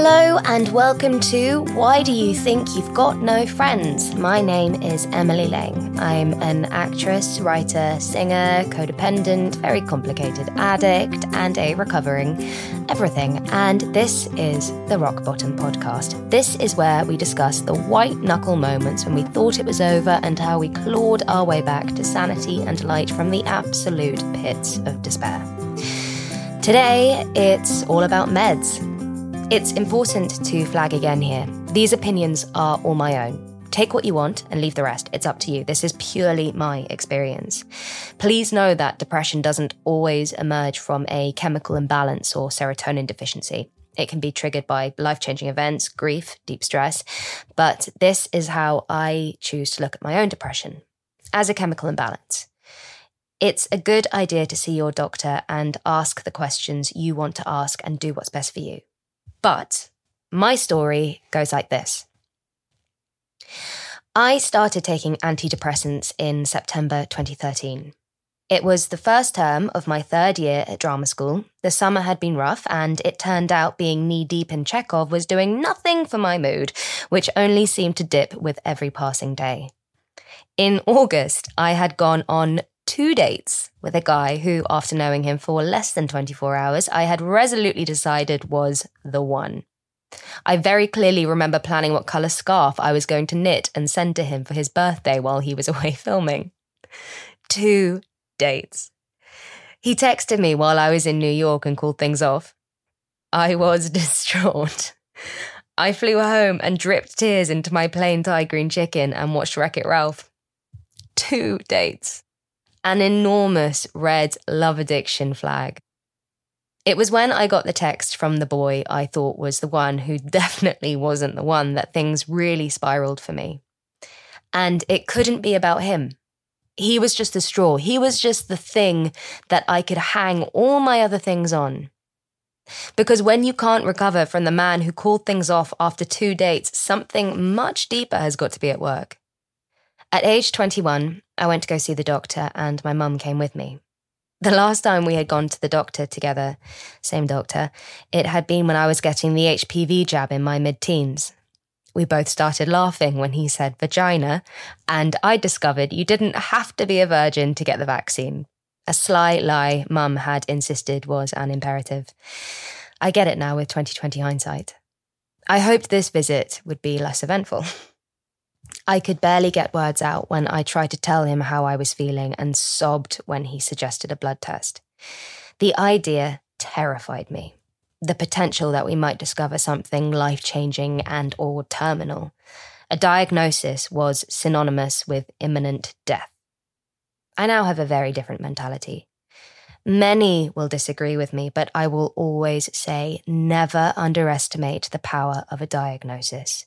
Hello and welcome to Why Do You Think You've Got No Friends? My name is Emily Lang. I'm an actress, writer, singer, codependent, very complicated addict, and a recovering everything. And this is the Rock Bottom Podcast. This is where we discuss the white knuckle moments when we thought it was over and how we clawed our way back to sanity and light from the absolute pits of despair. Today, it's all about meds. It's important to flag again here. These opinions are all my own. Take what you want and leave the rest. It's up to you. This is purely my experience. Please know that depression doesn't always emerge from a chemical imbalance or serotonin deficiency. It can be triggered by life changing events, grief, deep stress. But this is how I choose to look at my own depression as a chemical imbalance. It's a good idea to see your doctor and ask the questions you want to ask and do what's best for you. But my story goes like this. I started taking antidepressants in September 2013. It was the first term of my third year at drama school. The summer had been rough, and it turned out being knee deep in Chekhov was doing nothing for my mood, which only seemed to dip with every passing day. In August, I had gone on two dates with a guy who, after knowing him for less than 24 hours, I had resolutely decided was the one. I very clearly remember planning what colour scarf I was going to knit and send to him for his birthday while he was away filming. Two dates. He texted me while I was in New York and called things off. I was distraught. I flew home and dripped tears into my plain Thai green chicken and watched Wreck It Ralph. Two dates. An enormous red love addiction flag. It was when I got the text from the boy I thought was the one who definitely wasn't the one that things really spiraled for me. And it couldn't be about him. He was just the straw. He was just the thing that I could hang all my other things on. Because when you can't recover from the man who called things off after two dates, something much deeper has got to be at work. At age 21, I went to go see the doctor, and my mum came with me. The last time we had gone to the doctor together, same doctor, it had been when I was getting the HPV jab in my mid teens. We both started laughing when he said vagina, and I discovered you didn't have to be a virgin to get the vaccine. A sly lie mum had insisted was an imperative. I get it now with 2020 hindsight. I hoped this visit would be less eventful. I could barely get words out when I tried to tell him how I was feeling and sobbed when he suggested a blood test. The idea terrified me. The potential that we might discover something life-changing and or terminal. A diagnosis was synonymous with imminent death. I now have a very different mentality. Many will disagree with me, but I will always say never underestimate the power of a diagnosis.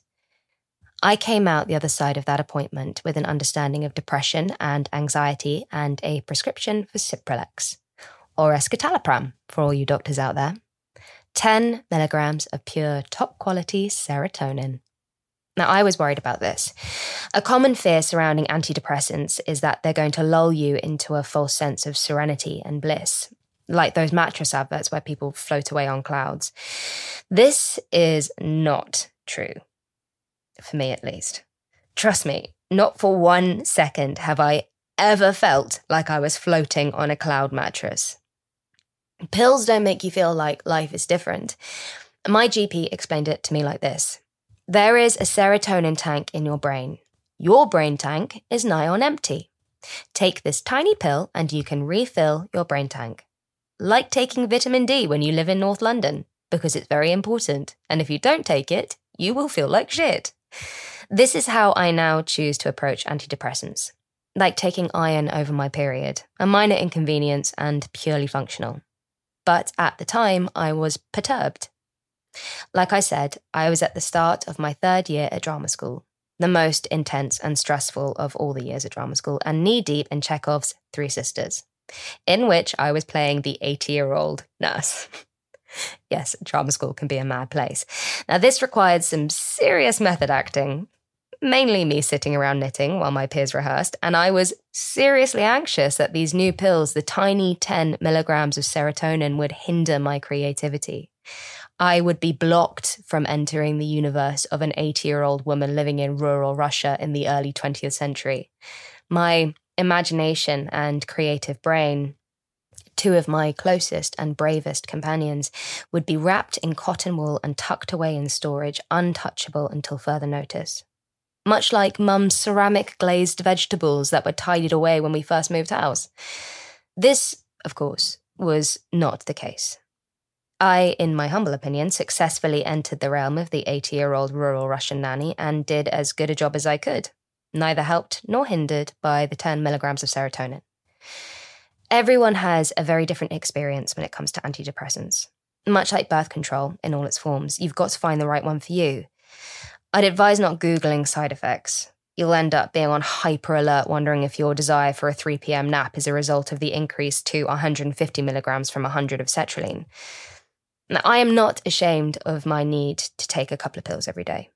I came out the other side of that appointment with an understanding of depression and anxiety and a prescription for Cipralex. or escitalopram for all you doctors out there. 10 milligrams of pure top quality serotonin. Now, I was worried about this. A common fear surrounding antidepressants is that they're going to lull you into a false sense of serenity and bliss, like those mattress adverts where people float away on clouds. This is not true, for me at least. Trust me, not for one second have I ever felt like I was floating on a cloud mattress. Pills don't make you feel like life is different. My GP explained it to me like this There is a serotonin tank in your brain. Your brain tank is nigh on empty. Take this tiny pill and you can refill your brain tank. Like taking vitamin D when you live in North London, because it's very important. And if you don't take it, you will feel like shit. This is how I now choose to approach antidepressants like taking iron over my period, a minor inconvenience and purely functional. But at the time, I was perturbed. Like I said, I was at the start of my third year at drama school, the most intense and stressful of all the years at drama school, and knee deep in Chekhov's Three Sisters, in which I was playing the 80 year old nurse. yes, drama school can be a mad place. Now, this required some serious method acting, mainly me sitting around knitting while my peers rehearsed, and I was seriously anxious that these new pills, the tiny 10 milligrams of serotonin, would hinder my creativity. I would be blocked from entering the universe of an 80 year old woman living in rural Russia in the early 20th century. My imagination and creative brain two of my closest and bravest companions, would be wrapped in cotton wool and tucked away in storage, untouchable until further notice much like Mum's ceramic glazed vegetables that were tidied away when we first moved house. This, of course, was not the case. I, in my humble opinion, successfully entered the realm of the 80 year old rural Russian nanny and did as good a job as I could, neither helped nor hindered by the 10 milligrams of serotonin. Everyone has a very different experience when it comes to antidepressants. Much like birth control in all its forms, you've got to find the right one for you. I'd advise not Googling side effects. You'll end up being on hyper alert, wondering if your desire for a 3 p.m. nap is a result of the increase to 150 milligrams from 100 of sertraline. Now, I am not ashamed of my need to take a couple of pills every day.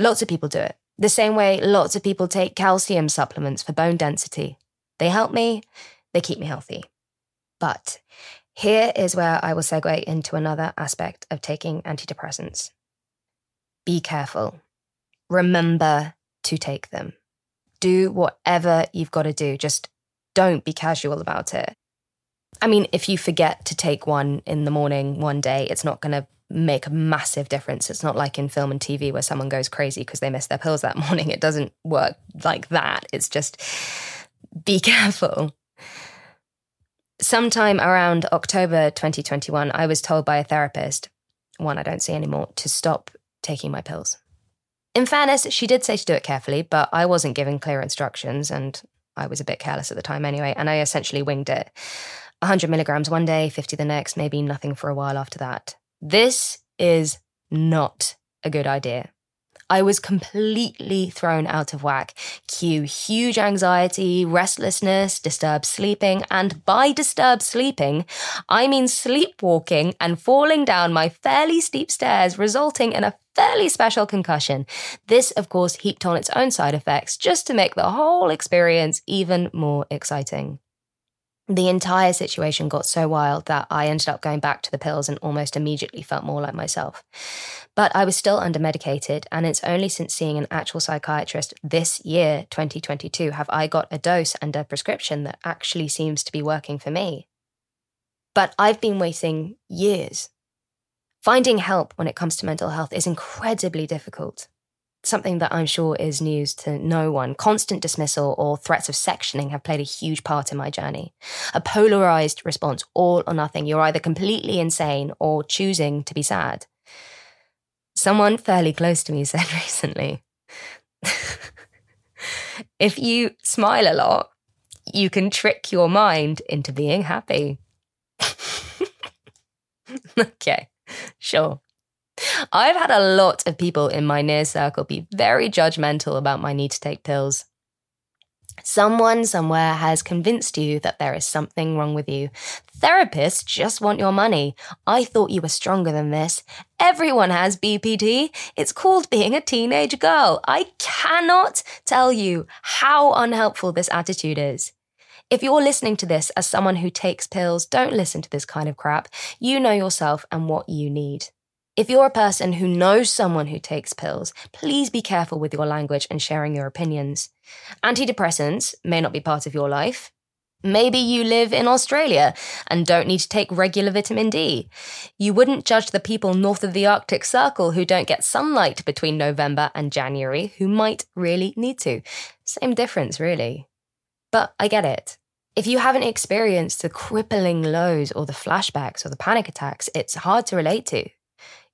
Lots of people do it. The same way lots of people take calcium supplements for bone density. They help me, they keep me healthy. But here is where I will segue into another aspect of taking antidepressants be careful. Remember to take them. Do whatever you've got to do. Just don't be casual about it. I mean, if you forget to take one in the morning one day, it's not going to make a massive difference. It's not like in film and TV where someone goes crazy because they missed their pills that morning. It doesn't work like that. It's just be careful. Sometime around October 2021, I was told by a therapist, one I don't see anymore, to stop taking my pills. In fairness, she did say to do it carefully, but I wasn't given clear instructions and I was a bit careless at the time anyway, and I essentially winged it. 100 milligrams one day, 50 the next, maybe nothing for a while after that. This is not a good idea. I was completely thrown out of whack. Cue huge anxiety, restlessness, disturbed sleeping, and by disturbed sleeping, I mean sleepwalking and falling down my fairly steep stairs, resulting in a fairly special concussion. This, of course, heaped on its own side effects just to make the whole experience even more exciting the entire situation got so wild that I ended up going back to the pills and almost immediately felt more like myself. But I was still under medicated, and it's only since seeing an actual psychiatrist this year, 2022, have I got a dose and a prescription that actually seems to be working for me. But I've been waiting years. Finding help when it comes to mental health is incredibly difficult something that I'm sure is news to no one. Constant dismissal or threats of sectioning have played a huge part in my journey. A polarized response, all or nothing. You're either completely insane or choosing to be sad. Someone fairly close to me said recently if you smile a lot, you can trick your mind into being happy. okay, sure. I've had a lot of people in my near circle be very judgmental about my need to take pills. Someone somewhere has convinced you that there is something wrong with you. Therapists just want your money. I thought you were stronger than this. Everyone has BPD. It's called being a teenage girl. I cannot tell you how unhelpful this attitude is. If you're listening to this as someone who takes pills, don't listen to this kind of crap. You know yourself and what you need. If you're a person who knows someone who takes pills, please be careful with your language and sharing your opinions. Antidepressants may not be part of your life. Maybe you live in Australia and don't need to take regular vitamin D. You wouldn't judge the people north of the Arctic Circle who don't get sunlight between November and January who might really need to. Same difference, really. But I get it. If you haven't experienced the crippling lows or the flashbacks or the panic attacks, it's hard to relate to.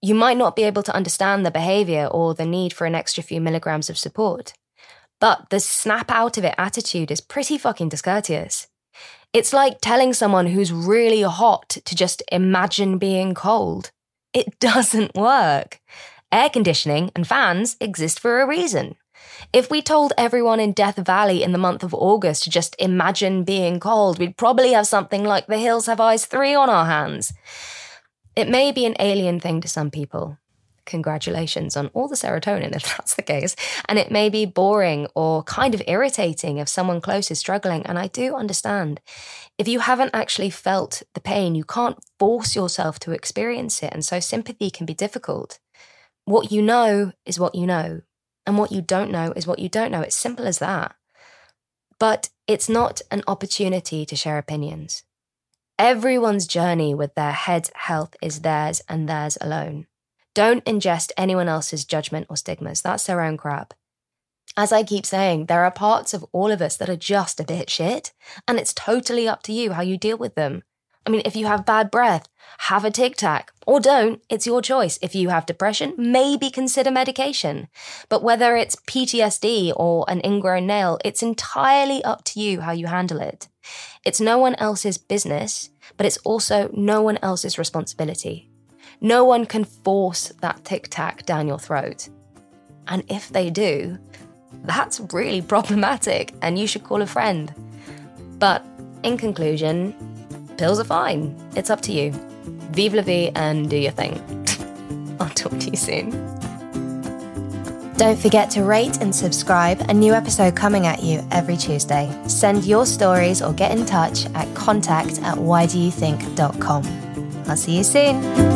You might not be able to understand the behavior or the need for an extra few milligrams of support. But the snap out of it attitude is pretty fucking discourteous. It's like telling someone who's really hot to just imagine being cold. It doesn't work. Air conditioning and fans exist for a reason. If we told everyone in Death Valley in the month of August to just imagine being cold, we'd probably have something like The Hills Have Eyes 3 on our hands. It may be an alien thing to some people. Congratulations on all the serotonin if that's the case. And it may be boring or kind of irritating if someone close is struggling. And I do understand. If you haven't actually felt the pain, you can't force yourself to experience it. And so sympathy can be difficult. What you know is what you know. And what you don't know is what you don't know. It's simple as that. But it's not an opportunity to share opinions. Everyone's journey with their head health is theirs and theirs alone. Don't ingest anyone else's judgment or stigmas. That's their own crap. As I keep saying, there are parts of all of us that are just a bit shit, and it's totally up to you how you deal with them. I mean, if you have bad breath, have a tic tac, or don't. It's your choice. If you have depression, maybe consider medication. But whether it's PTSD or an ingrown nail, it's entirely up to you how you handle it. It's no one else's business, but it's also no one else's responsibility. No one can force that tic tac down your throat. And if they do, that's really problematic and you should call a friend. But in conclusion, pills are fine. It's up to you. Vive la vie and do your thing. I'll talk to you soon. Don't forget to rate and subscribe. A new episode coming at you every Tuesday. Send your stories or get in touch at contact at whydoyouthink.com. I'll see you soon.